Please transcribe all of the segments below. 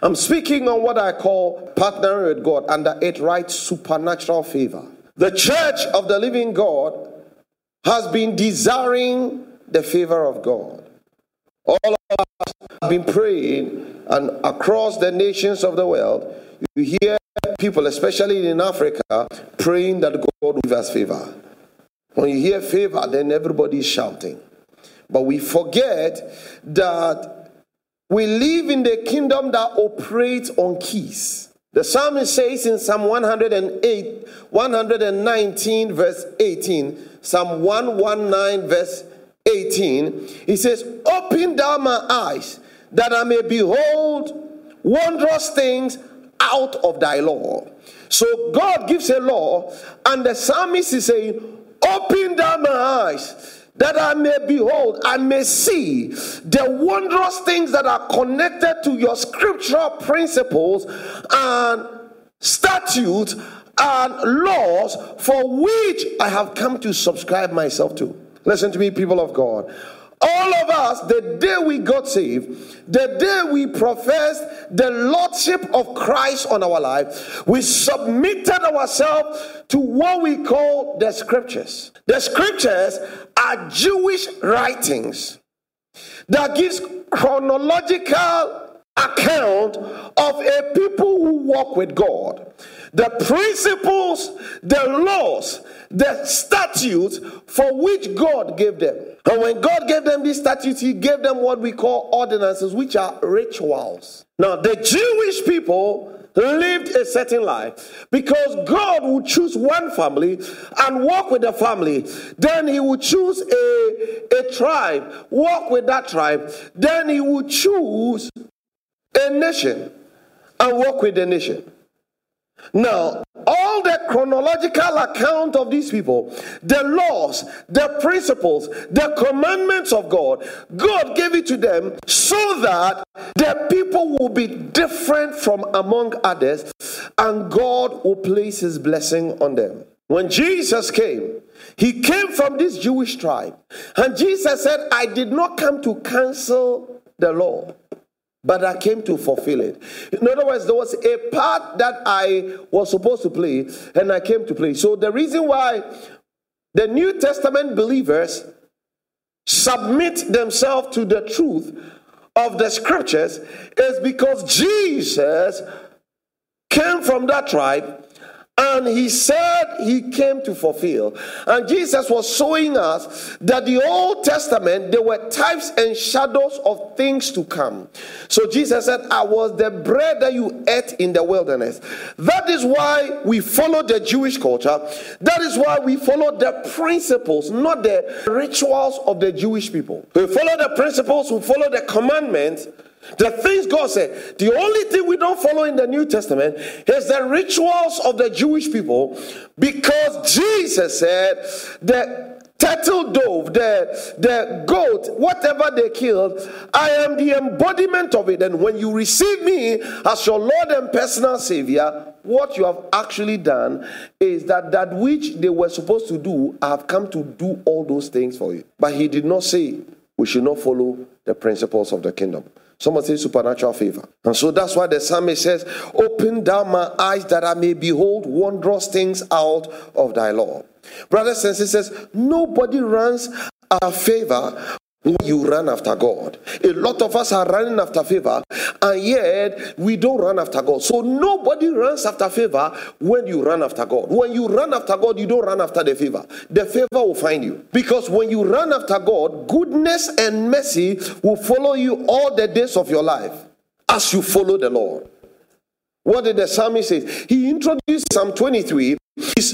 I'm speaking on what I call partnering with God under it right supernatural favor. The church of the living God has been desiring the favor of God. All of us have been praying, and across the nations of the world, you hear people, especially in Africa, praying that God will give us favor. When you hear favor, then everybody is shouting. But we forget that we live in the kingdom that operates on keys. The psalmist says in Psalm 108, 119, verse 18, Psalm 119, verse 18, he says, Open down my eyes that I may behold wondrous things out of thy law. So God gives a law, and the psalmist is saying, Open down my eyes that I may behold, I may see the wondrous things that are connected to your scriptural principles and statutes and laws for which I have come to subscribe myself to. Listen to me, people of God. All of us, the day we got saved, the day we professed the Lordship of Christ on our life, we submitted ourselves to what we call the scriptures. The scriptures are Jewish writings that gives chronological account of a people who walk with God. The principles, the laws, the statutes for which God gave them. And when God gave them these statutes, He gave them what we call ordinances, which are rituals. Now, the Jewish people lived a certain life because God would choose one family and walk with the family. Then He would choose a, a tribe, walk with that tribe. Then He would choose a nation and work with the nation. Now, all the chronological account of these people, the laws, the principles, the commandments of God, God gave it to them so that the people will be different from among others and God will place his blessing on them. When Jesus came, he came from this Jewish tribe. And Jesus said, I did not come to cancel the law but I came to fulfill it. In other words, there was a part that I was supposed to play, and I came to play. So the reason why the New Testament believers submit themselves to the truth of the scriptures is because Jesus came from that tribe and he said he came to fulfill. And Jesus was showing us that the Old Testament, there were types and shadows of things to come. So Jesus said, I was the bread that you ate in the wilderness. That is why we follow the Jewish culture. That is why we follow the principles, not the rituals of the Jewish people. We follow the principles, we follow the commandments the things God said. The only thing we don't follow in the New Testament is the rituals of the Jewish people because Jesus said the turtle dove, the, the goat, whatever they killed, I am the embodiment of it. And when you receive me as your Lord and personal Savior, what you have actually done is that that which they were supposed to do, I have come to do all those things for you. But he did not say we should not follow the principles of the kingdom. Someone say supernatural favor. And so that's why the psalmist says, Open down my eyes that I may behold wondrous things out of thy law. Brothers and sisters, nobody runs a favor you run after God. A lot of us are running after favor, and yet we don't run after God. So nobody runs after favor when you run after God. When you run after God, you don't run after the favor. The favor will find you. Because when you run after God, goodness and mercy will follow you all the days of your life as you follow the Lord. What did the psalmist say? He introduced Psalm 23,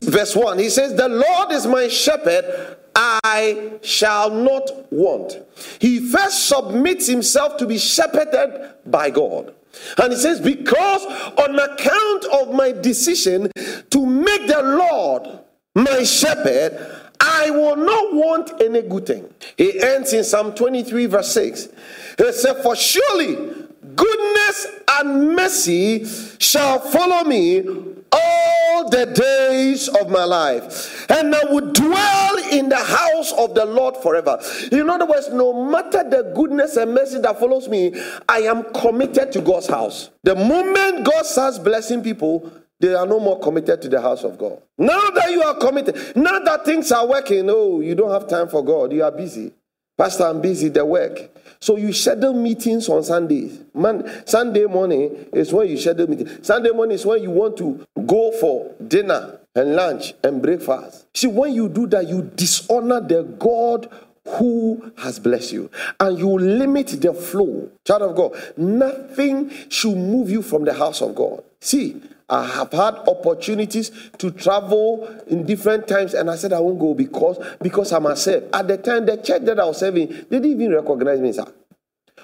verse 1. He says, The Lord is my shepherd, I shall not want. He first submits himself to be shepherded by God. And he says, Because on account of my decision to make the Lord my shepherd, I will not want any good thing. He ends in Psalm 23, verse 6. He said, For surely goodness and mercy shall follow me all all the days of my life, and I would dwell in the house of the Lord forever. In other words, no matter the goodness and mercy that follows me, I am committed to God's house. The moment God starts blessing people, they are no more committed to the house of God. Now that you are committed, now that things are working, oh, you don't have time for God. You are busy. Pastor, I'm busy, the work. So you schedule meetings on Sundays. Man, Sunday morning is when you schedule meetings. Sunday morning is when you want to go for dinner and lunch and breakfast. See, when you do that, you dishonor the God who has blessed you and you limit the flow. Child of God, nothing should move you from the house of God. See, I have had opportunities to travel in different times, and I said I won't go because because I'm a. At the time, the church that I was serving, they didn't even recognize me, sir.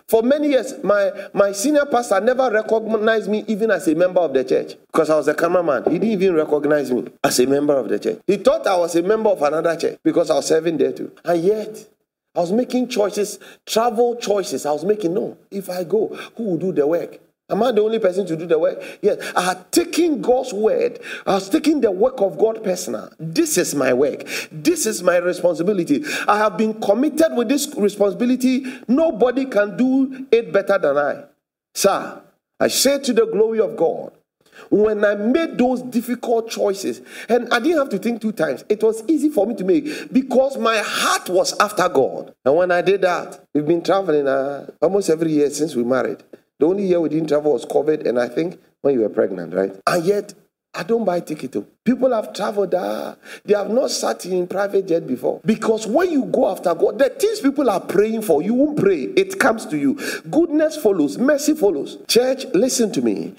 For many years, my, my senior pastor never recognized me even as a member of the church because I was a cameraman. He didn't even recognize me as a member of the church. He thought I was a member of another church because I was serving there too. And yet, I was making choices, travel choices. I was making no. If I go, who will do the work? Am I the only person to do the work? Yes. I had taken God's word. I was taking the work of God personal. This is my work. This is my responsibility. I have been committed with this responsibility. Nobody can do it better than I. Sir, I say to the glory of God, when I made those difficult choices, and I didn't have to think two times, it was easy for me to make because my heart was after God. And when I did that, we've been traveling uh, almost every year since we married. The only year we didn't travel was COVID, and I think when you were pregnant, right? And yet, I don't buy ticket. People have traveled. Ah, they have not sat in private jet before. Because when you go after God, the things people are praying for, you won't pray. It comes to you. Goodness follows, mercy follows. Church, listen to me.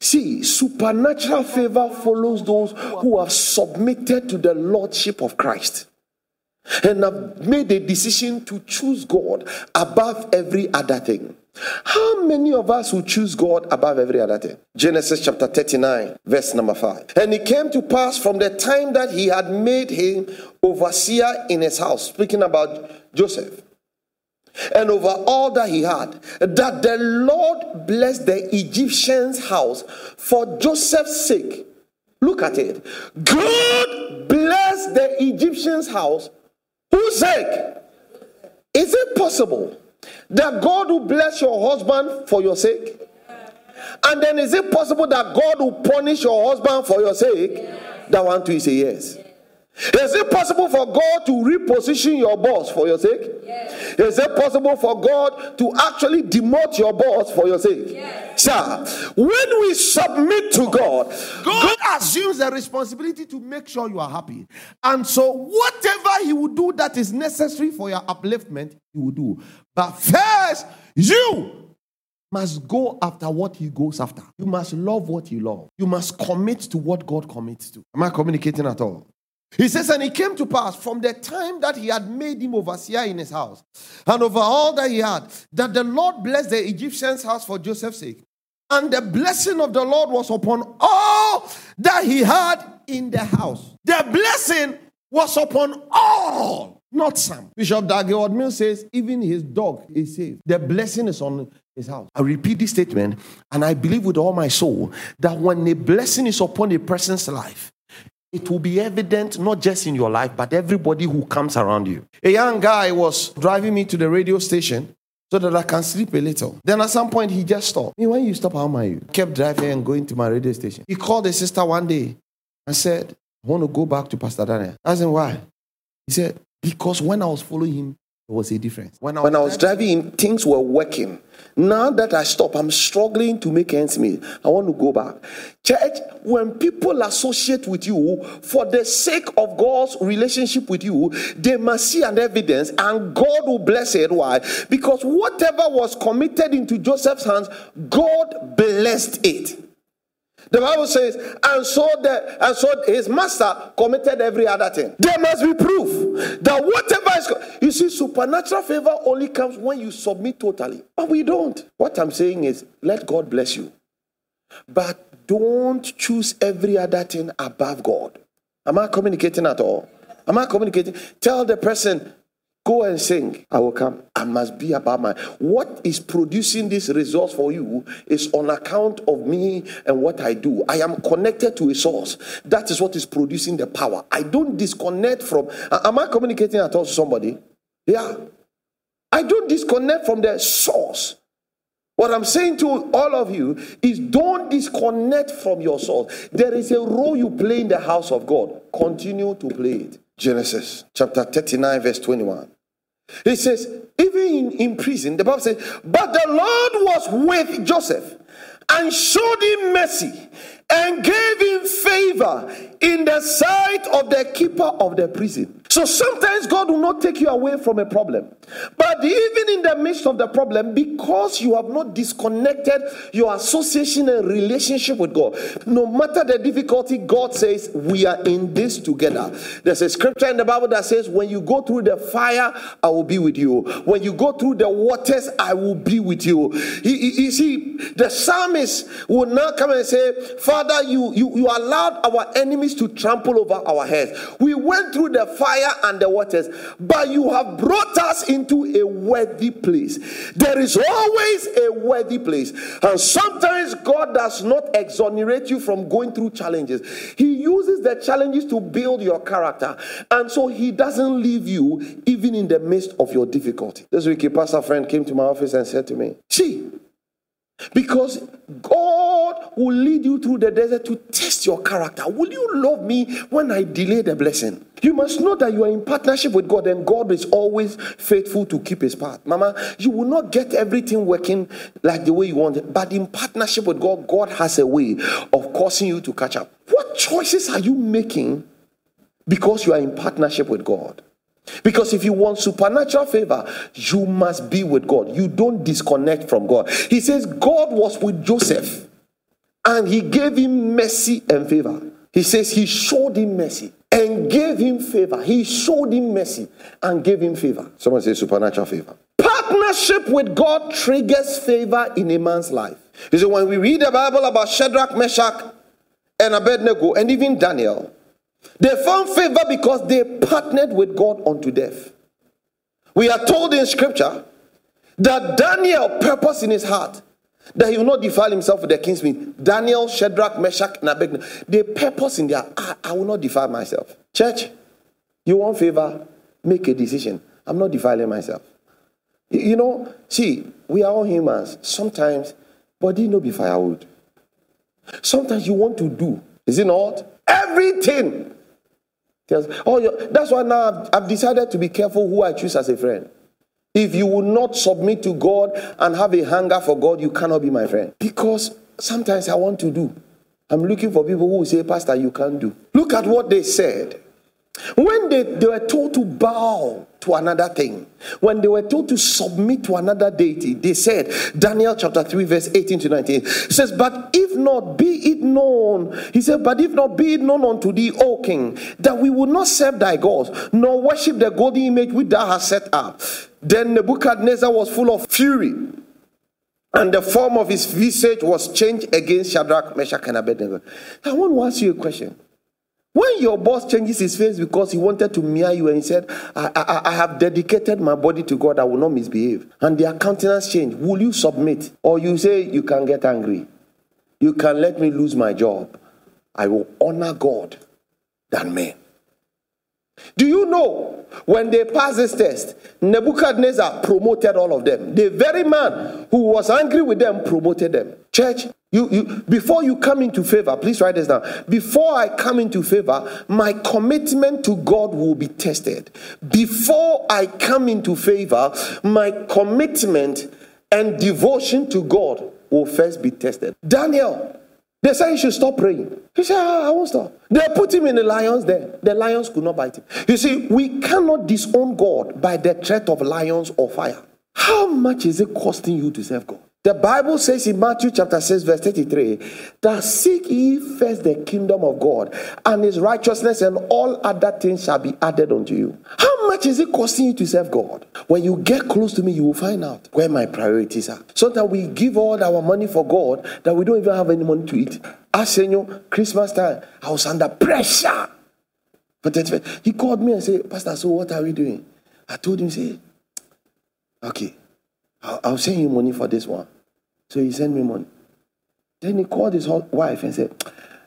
See, supernatural favor follows those who have submitted to the lordship of Christ and have made a decision to choose God above every other thing. How many of us will choose God above every other thing? Genesis chapter 39, verse number 5. And it came to pass from the time that he had made him overseer in his house, speaking about Joseph, and over all that he had, that the Lord blessed the Egyptian's house for Joseph's sake. Look at it. God blessed the Egyptian's house. Whose sake? Is it possible that God will bless your husband for your sake? And then is it possible that God will punish your husband for your sake? That one too is a yes. Is it possible for God to reposition your boss for your sake? Yes. Is it possible for God to actually demote your boss for your sake? Yes. Sir, when we submit to God, God assumes the responsibility to make sure you are happy. And so, whatever He will do that is necessary for your upliftment, He will do. But first, you must go after what He goes after. You must love what you love. You must commit to what God commits to. Am I communicating at all? He says, and it came to pass from the time that he had made him overseer in his house, and over all that he had, that the Lord blessed the Egyptian's house for Joseph's sake. And the blessing of the Lord was upon all that he had in the house. The blessing was upon all, not some. Bishop Dag Heward-Mills says, even his dog is saved. The blessing is on his house. I repeat this statement, and I believe with all my soul that when a blessing is upon a person's life, it will be evident not just in your life, but everybody who comes around you. A young guy was driving me to the radio station so that I can sleep a little. Then at some point, he just stopped. Me, when you stop, how am I? Kept driving and going to my radio station. He called his sister one day and said, I want to go back to Pastor Daniel. I said, why? He said, because when I was following him, was a difference. When I was, when I was driving, things were working. Now that I stop, I'm struggling to make ends meet. I want to go back. Church, when people associate with you for the sake of God's relationship with you, they must see an evidence and God will bless it. Why? Because whatever was committed into Joseph's hands, God blessed it. The Bible says, and so the and so his master committed every other thing. There must be proof that whatever is you see, supernatural favor only comes when you submit totally. But we don't. What I'm saying is, let God bless you. But don't choose every other thing above God. Am I communicating at all? Am I communicating? Tell the person, Go and sing. I will come. I must be about my. What is producing this results for you is on account of me and what I do. I am connected to a source. That is what is producing the power. I don't disconnect from. Am I communicating at all to somebody? Yeah. I don't disconnect from the source. What I'm saying to all of you is don't disconnect from your source. There is a role you play in the house of God. Continue to play it. Genesis chapter 39, verse 21. He says, even in, in prison, the Bible says, but the Lord was with Joseph and showed him mercy and gave him favor in the sight of the keeper of the prison. So sometimes God will not take you away from a problem. But even in the midst of the problem, because you have not disconnected your association and relationship with God, no matter the difficulty, God says, We are in this together. There's a scripture in the Bible that says, When you go through the fire, I will be with you. When you go through the waters, I will be with you. You see, the psalmist will now come and say, Father, you, you, you allowed our enemies to trample over our heads. We went through the fire and the waters, but you have brought us into a worthy place. There is always a worthy place. And sometimes God does not exonerate you from going through challenges. He uses the challenges to build your character. And so he doesn't leave you even in the midst of your difficulty. This week, a pastor friend came to my office and said to me, See, because God will lead you through the desert to test your character. Will you love me when I delay the blessing? You must know that you are in partnership with God and God is always faithful to keep his part. Mama, you will not get everything working like the way you want it, but in partnership with God, God has a way of causing you to catch up. What choices are you making because you are in partnership with God? Because if you want supernatural favor, you must be with God. You don't disconnect from God. He says God was with Joseph and he gave him mercy and favor. He says he showed him mercy and gave him favor. He showed him mercy and gave him favor. Someone say supernatural favor. Partnership with God triggers favor in a man's life. You see, when we read the Bible about Shadrach, Meshach, and Abednego, and even Daniel, they found favor because they partnered with God unto death. We are told in scripture that Daniel purposed in his heart that he will not defile himself with the king's meat. Daniel, Shadrach, Meshach, and Abednego, they purpose in their I, will not defile myself. Church, you want favor? Make a decision. I'm not defiling myself. You know, see, we are all humans. Sometimes body no be firewood. Sometimes you want to do, is it not? Everything oh, that's why now I've decided to be careful who I choose as a friend. If you will not submit to God and have a hunger for God, you cannot be my friend. Because sometimes I want to do. I'm looking for people who say, Pastor, you can't do. Look at what they said. When they, they were told to bow to another thing, when they were told to submit to another deity, they said, Daniel chapter 3, verse 18 to 19 says, But if not, be it known, he said, But if not, be it known unto thee, O king, that we will not serve thy gods, nor worship the golden image which thou hast set up. Then Nebuchadnezzar was full of fury, and the form of his visage was changed against Shadrach, Meshach, and Abednego. I want to ask you a question. When your boss changes his face because he wanted to mirror you and he said, I, I, I, have dedicated my body to God, I will not misbehave, and their countenance changed, will you submit? Or you say, You can get angry. You can let me lose my job. I will honor God than men. Do you know when they passed this test, Nebuchadnezzar promoted all of them. The very man who was angry with them promoted them. Church, you, you before you come into favor, please write this down. Before I come into favor, my commitment to God will be tested. Before I come into favor, my commitment and devotion to God will first be tested. Daniel, they said he should stop praying. He said, I won't stop. They put him in the lions there. The lions could not bite him. You see, we cannot disown God by the threat of lions or fire. How much is it costing you to serve God? The Bible says in Matthew chapter 6, verse 33, that seek ye first the kingdom of God and his righteousness, and all other things shall be added unto you. How much is it costing you to serve God? When you get close to me, you will find out where my priorities are. Sometimes we give all our money for God that we don't even have any money to eat. Ask Senor, Christmas time, I was under pressure. But he called me and said, Pastor, so what are we doing? I told him, say, okay, I'll, I'll send you money for this one. So he sent me money. Then he called his wife and said,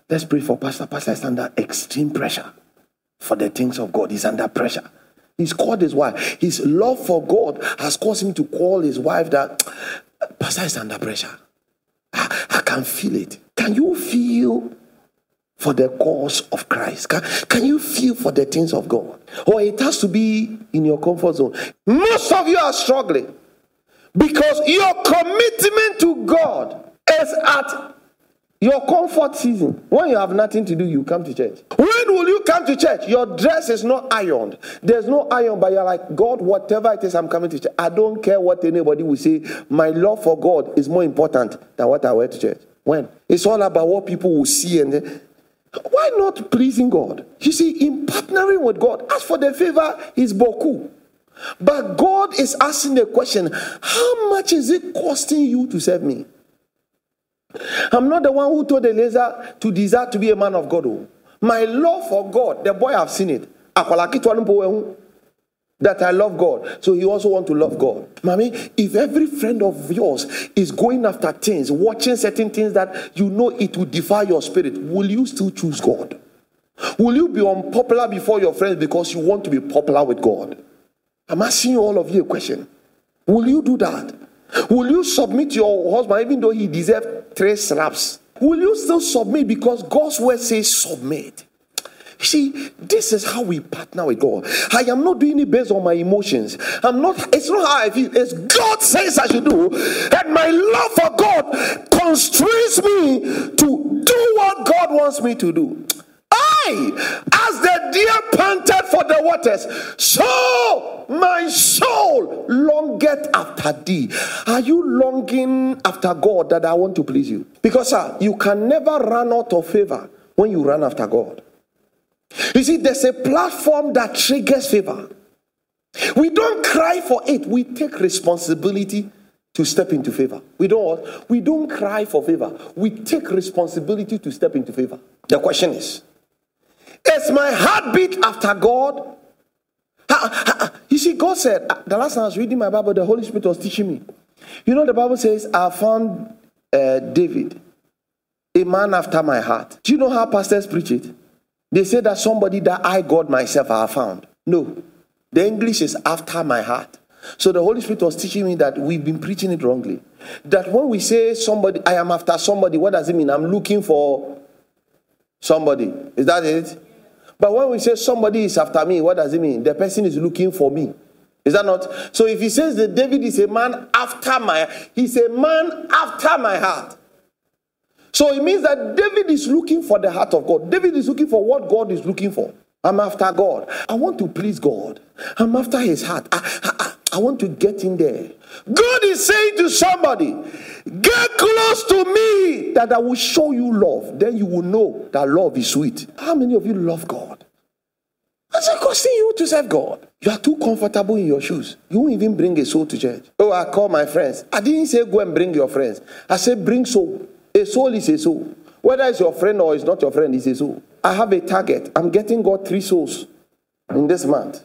let's pray for Pastor. Pastor is under extreme pressure for the things of God. He's under pressure. He's called his wife. His love for God has caused him to call his wife that ah, Pastor is under pressure. I, I can feel it. Can you feel for the cause of Christ? Can, can you feel for the things of God? Or it has to be in your comfort zone. Most of you are struggling because your commitment to God is at your comfort season, when you have nothing to do, you come to church. When will you come to church? Your dress is not ironed. There's no iron, but you're like, God, whatever it is, I'm coming to church. I don't care what anybody will say. My love for God is more important than what I wear to church. When? It's all about what people will see. And why not pleasing God? You see, in partnering with God, as for the favor, is boku. But God is asking the question how much is it costing you to serve me? I'm not the one who told Eliezer to desire to be a man of God. Oh. My love for God, the boy have seen it. That I love God. So he also want to love God. Mommy, if every friend of yours is going after things, watching certain things that you know it will defy your spirit, will you still choose God? Will you be unpopular before your friends because you want to be popular with God? I'm asking all of you a question. Will you do that? Will you submit your husband even though he deserves three slaps? Will you still submit because God's word says submit? See, this is how we partner with God. I am not doing it based on my emotions. I'm not, it's not how I feel. It's God says I should do. And my love for God constrains me to do what God wants me to do. I, as the deer panted for the waters, so my soul longeth after thee. Are you longing after God that I want to please you? Because sir, you can never run out of favor when you run after God. You see, there's a platform that triggers favor. We don't cry for it, we take responsibility to step into favor. We don't we don't cry for favor. We take responsibility to step into favor. The question is, is my heartbeat after God? You see, God said, uh, the last time I was reading my Bible, the Holy Spirit was teaching me. You know, the Bible says, I found uh, David, a man after my heart. Do you know how pastors preach it? They say that somebody that I, God myself, I have found. No. The English is after my heart. So the Holy Spirit was teaching me that we've been preaching it wrongly. That when we say somebody, I am after somebody, what does it mean? I'm looking for somebody. Is that it? But when we say somebody is after me, what does it mean? The person is looking for me. Is that not? So if he says that David is a man after my, he's a man after my heart. So it means that David is looking for the heart of God. David is looking for what God is looking for. I'm after God. I want to please God. I'm after his heart. I, I, I want to get in there. God is saying to somebody, Get close to me that I will show you love. Then you will know that love is sweet. How many of you love God? What's it costing you to serve God? You are too comfortable in your shoes. You won't even bring a soul to church. Oh, I call my friends. I didn't say go and bring your friends. I said bring soul. A soul is a soul. Whether it's your friend or it's not your friend, it's a soul. I have a target. I'm getting God three souls in this month.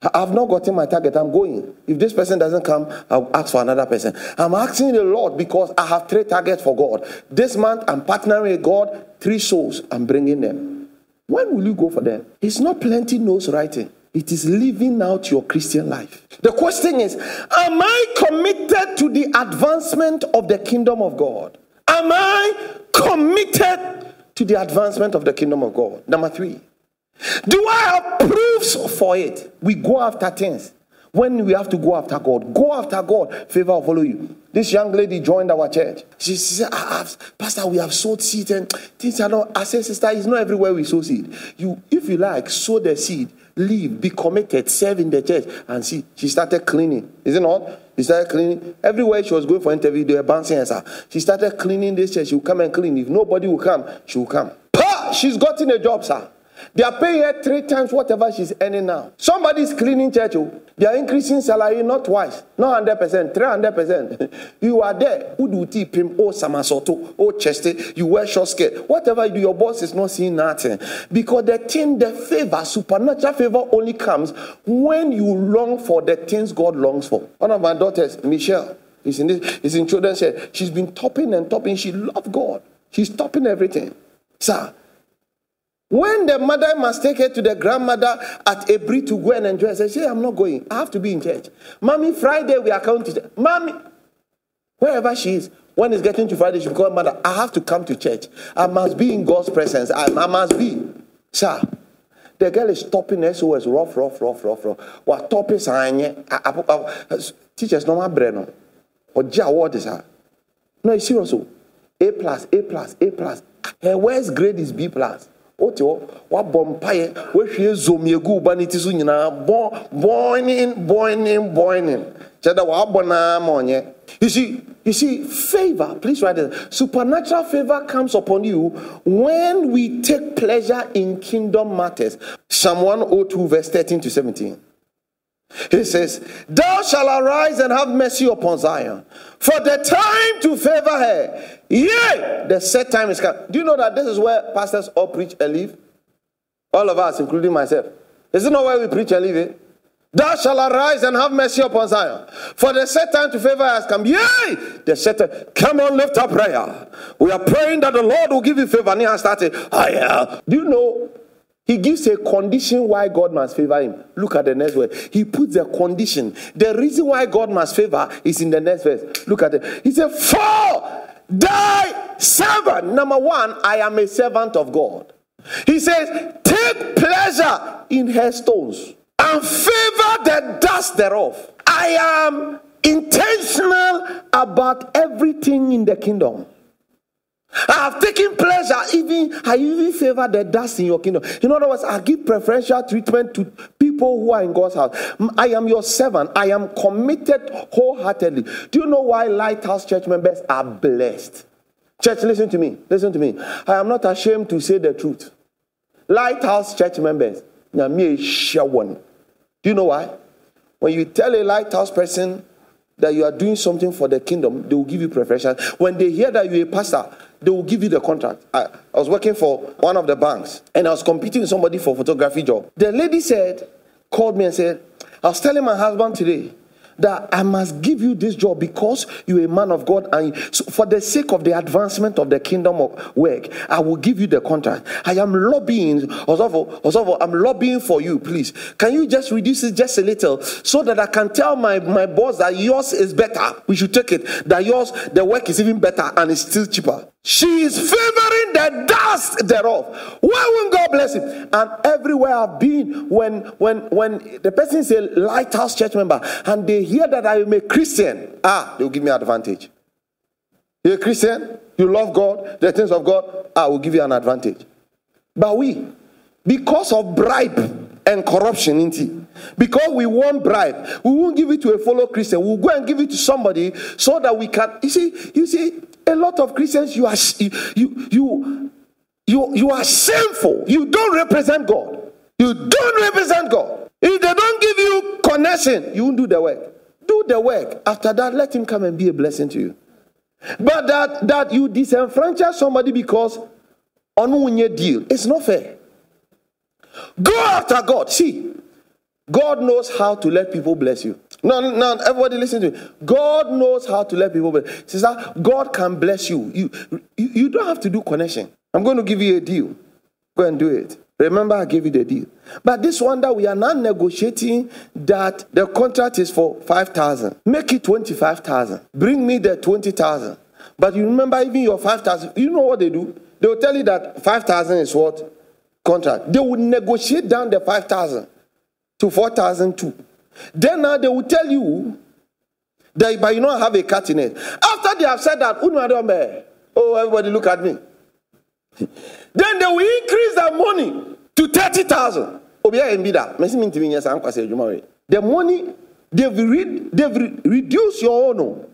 I've not gotten my target. I'm going. If this person doesn't come, I'll ask for another person. I'm asking the Lord because I have three targets for God. This month, I'm partnering with God, three souls, I'm bringing them. When will you go for them? It's not plenty nose writing. It is living out your Christian life. The question is Am I committed to the advancement of the kingdom of God? Am I committed to the advancement of the kingdom of God? Number three, do I have proofs for it? We go after things. When we have to go after God, go after God, favor will follow you. This young lady joined our church. She said, ah, Pastor, we have sowed seed and things are not. I said, Sister, it's not everywhere we sow seed. You, if you like, sow the seed, leave, be committed, serve in the church, and see. She started cleaning. Is it not? She started cleaning. Everywhere she was going for interview, they were bouncing her. She started cleaning this church. She will come and clean. If nobody will come, she will come. Pa! She's gotten a job, sir. They are paying her three times whatever she's earning now. Somebody's cleaning church. Oh. They are increasing salary not twice, not 100%, 300%. you are there. Tip him? Oh, Samasoto, oh, chested. You wear short skirt. Whatever you do, your boss is not seeing nothing. Because the thing, the favor, supernatural favor only comes when you long for the things God longs for. One of my daughters, Michelle, is in, this, is in children's church. She's been topping and topping. She loves God. She's topping everything. Sir, when the mother must take her to the grandmother at Aburi to go and enjoy, say, say, I'm not going. I have to be in church. Mommy, Friday we are church. Mommy, wherever she is, when it's getting to Friday, she call mother, I have to come to church. I must be in God's presence. I, I must be. Sir, the girl is stopping SOS, rough, rough, rough, rough, rough. What topic is Teachers, no more brain. Or what is that? No, it's serious. Oh. A plus, A plus, A plus. Her worst grade is B plus. Wote hɔ wabɔ mpaeɛ wahwie zomiegu ba ne ti so bɔ boining wabɔ naa ma ɔnyɛ. You see you see favor please write it supernatural favor comes upon you when we take pleasure in kingdom matters. Psalm 102 verse 13 to 17 he says, Thou shalt arise and have mercy upon Zion, for the time to favor her. Yea, the set time is come. Do you know that this is where pastors all preach and live? All of us, including myself. Is it not where we preach and live? Eh? Thou shalt arise and have mercy upon Zion, for the set time to favor has come. Yea, the set time. Come on, lift up prayer. We are praying that the Lord will give you favor. And he has started. I, uh, do you know he gives a condition why God must favor him. Look at the next word. He puts a condition. The reason why God must favor is in the next verse. Look at it. He said, For thy servant. Number one, I am a servant of God. He says, Take pleasure in her stones and favor the dust thereof. I am intentional about everything in the kingdom. I have taken pleasure, even I even favor the dust in your kingdom. In other words, I give preferential treatment to people who are in God's house. I am your servant. I am committed wholeheartedly. Do you know why Lighthouse Church members are blessed? Church, listen to me. Listen to me. I am not ashamed to say the truth. Lighthouse Church members, do you know why? When you tell a lighthouse person that you are doing something for the kingdom, they will give you preferential. When they hear that you're a pastor, they will give you the contract. I, I was working for one of the banks and I was competing with somebody for a photography job. The lady said, called me and said, I was telling my husband today that I must give you this job because you're a man of God, and so for the sake of the advancement of the kingdom of work, I will give you the contract. I am lobbying, Osofo, Osofo, I'm lobbying for you, please. Can you just reduce it just a little so that I can tell my, my boss that yours is better? We should take it. That yours, the work is even better and it's still cheaper. She is favoring the dust thereof. Why won't God bless him? And everywhere I've been, when when when the person is a lighthouse church member and they hear that I am a Christian, ah, they'll give me an advantage. You're a Christian, you love God, the things of God, I will give you an advantage. But we, because of bribe and corruption, in it, because we want bribe, we won't give it to a fellow Christian. We'll go and give it to somebody so that we can. You see, you see, a lot of Christians, you are you you you you are shameful. You don't represent God. You don't represent God. If they don't give you connection, you won't do the work. Do the work. After that, let him come and be a blessing to you. But that that you disenfranchise somebody because on your deal, it's not fair. Go after God. See, God knows how to let people bless you. No, no, everybody listen to me. God knows how to let people bless. Sister, God can bless you. You, you. you don't have to do connection. I'm going to give you a deal. Go and do it. Remember, I gave you the deal. But this one that we are now negotiating that the contract is for 5,000. Make it 25,000. Bring me the 20,000. But you remember, even your 5,000, you know what they do? They will tell you that 5,000 is what? Contract. They will negotiate down the 5,000 to 4,002. Then now they will tell you that, but you don't have a cut in it. After they have said that, oh, everybody look at me. then they will increase the money to 30,000. The money, they've, re- they've re- reduced your own.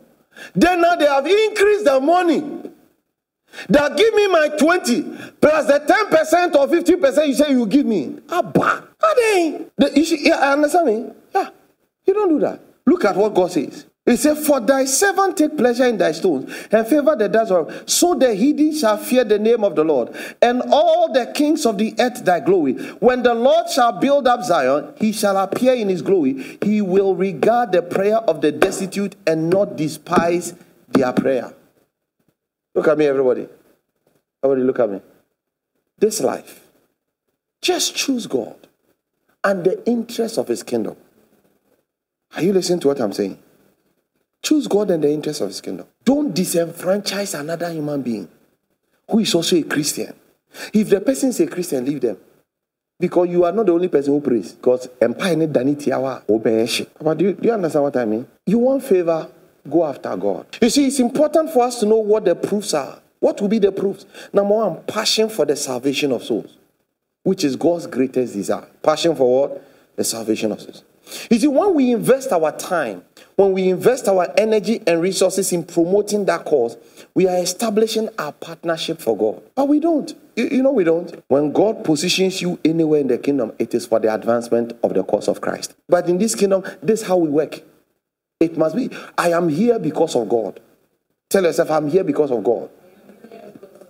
Then now they have increased the money. That give me my 20 plus the 10% or 15% you say you give me. Abba. You see, yeah, understand me? Yeah. You don't do that. Look at what God says. He said, For thy servant take pleasure in thy stones, and favor the of so the heathen shall fear the name of the Lord, and all the kings of the earth thy glory. When the Lord shall build up Zion, he shall appear in his glory. He will regard the prayer of the destitute and not despise their prayer. Look at me, everybody. Everybody, look at me. This life, just choose God and the interest of his kingdom. Are you listening to what I'm saying? Choose God and the interest of his kingdom. Don't disenfranchise another human being who is also a Christian. If the person is a Christian, leave them. Because you are not the only person who prays. Because empire need danitiawa But do you, do you understand what I mean? You want favor, go after God. You see, it's important for us to know what the proofs are. What will be the proofs? Number one, passion for the salvation of souls, which is God's greatest desire. Passion for what? The salvation of souls. You see, when we invest our time, when we invest our energy and resources in promoting that cause, we are establishing our partnership for God. But we don't. You, you, know, we don't. When God positions you anywhere in the kingdom, it is for the advancement of the cause of Christ. But in this kingdom, this is how we work. It must be, I am here because of God. Tell yourself, I'm here because of God.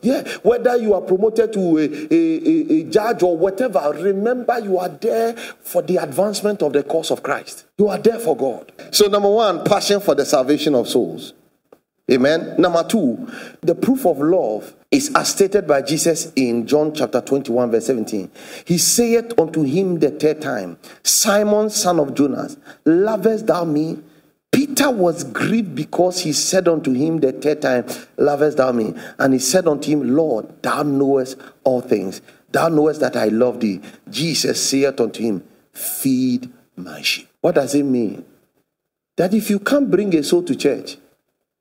Yeah, whether you are promoted to a, a, a, judge or whatever, remember you are there for the advancement of the cause of Christ. You are there for God. So, number one, passion for the salvation of souls. Amen. Number two, the proof of love is as stated by Jesus in John chapter 21, verse 17. He saith unto him the third time, Simon, son of Jonas, lovest thou me? Peter was grieved because he said unto him the third time, Lovest thou me? And he said unto him, Lord, thou knowest all things. Thou knowest that I love thee. Jesus saith unto him, Feed my sheep. What does it mean? That if you can't bring a soul to church,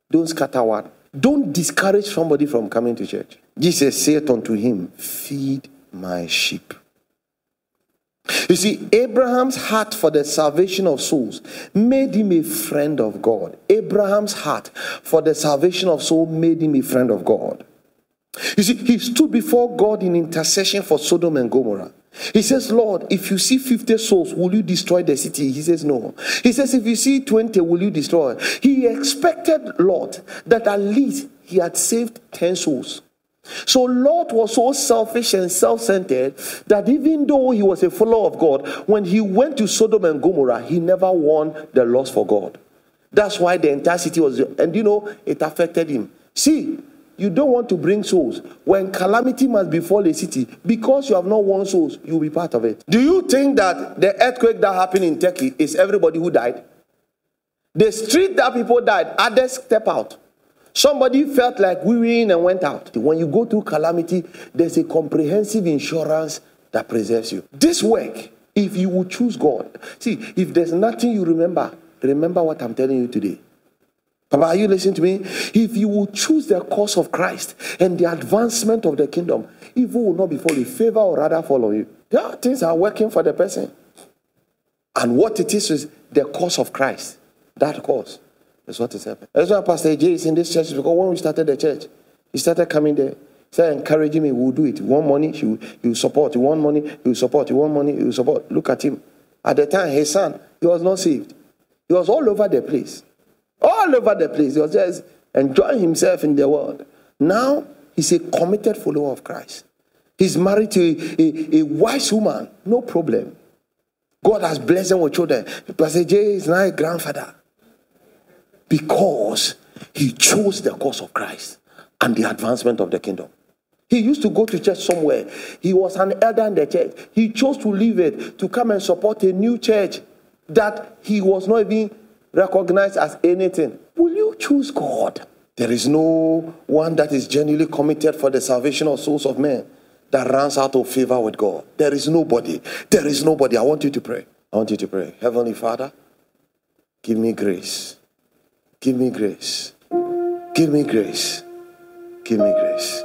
don't scatter what? Don't discourage somebody from coming to church. Jesus saith unto him, Feed my sheep. You see, Abraham's heart for the salvation of souls made him a friend of God. Abraham's heart for the salvation of souls made him a friend of God. You see, he stood before God in intercession for Sodom and Gomorrah. He says, Lord, if you see 50 souls, will you destroy the city? He says, No. He says, If you see 20, will you destroy? He expected, Lord, that at least he had saved 10 souls. So Lot was so selfish and self-centered that even though he was a follower of God, when he went to Sodom and Gomorrah, he never won the loss for God. That's why the entire city was, and you know, it affected him. See, you don't want to bring souls. When calamity must befall a city, because you have not won souls, you'll be part of it. Do you think that the earthquake that happened in Turkey is everybody who died? The street that people died, others step out. Somebody felt like we were in and went out. When you go through calamity, there's a comprehensive insurance that preserves you. This work, if you will choose God, see, if there's nothing you remember, remember what I'm telling you today. Papa, are you listening to me? If you will choose the cause of Christ and the advancement of the kingdom, evil will not befall you, favor or rather follow you. Yeah, things are working for the person. And what it is is the cause of Christ. That cause. That's what is happening. That's why Pastor J is in this church because when we started the church, he started coming there. He started encouraging me, we'll do it. Want money, he will, he will support. Want money, he will support. Want money, he will support. Look at him. At the time, his son, he was not saved. He was all over the place. All over the place. He was just enjoying himself in the world. Now, he's a committed follower of Christ. He's married to a, a, a wise woman. No problem. God has blessed him with children. Pastor J is now a grandfather because he chose the cause of Christ and the advancement of the kingdom. He used to go to church somewhere. He was an elder in the church. He chose to leave it to come and support a new church that he was not even recognized as anything. Will you choose God? There is no one that is genuinely committed for the salvation of souls of men that runs out of favor with God. There is nobody. There is nobody. I want you to pray. I want you to pray. Heavenly Father, give me grace Give me grace. Give me grace. Give me grace.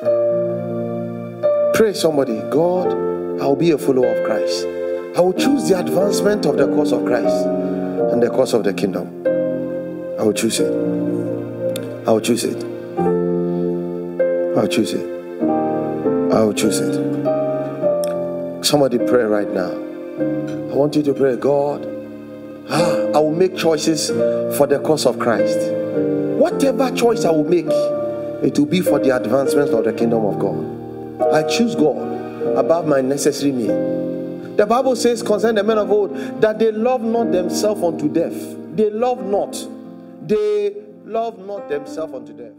Pray somebody, God, I'll be a follower of Christ. I will choose the advancement of the cause of Christ and the cause of the kingdom. I will choose it. I will choose it. I I'll choose it. I'll choose it. Somebody pray right now. I want you to pray, God, I will make choices for the cause of Christ. Whatever choice I will make, it will be for the advancement of the kingdom of God. I choose God above my necessary need. The Bible says concerning the men of old that they love not themselves unto death. They love not. They love not themselves unto death.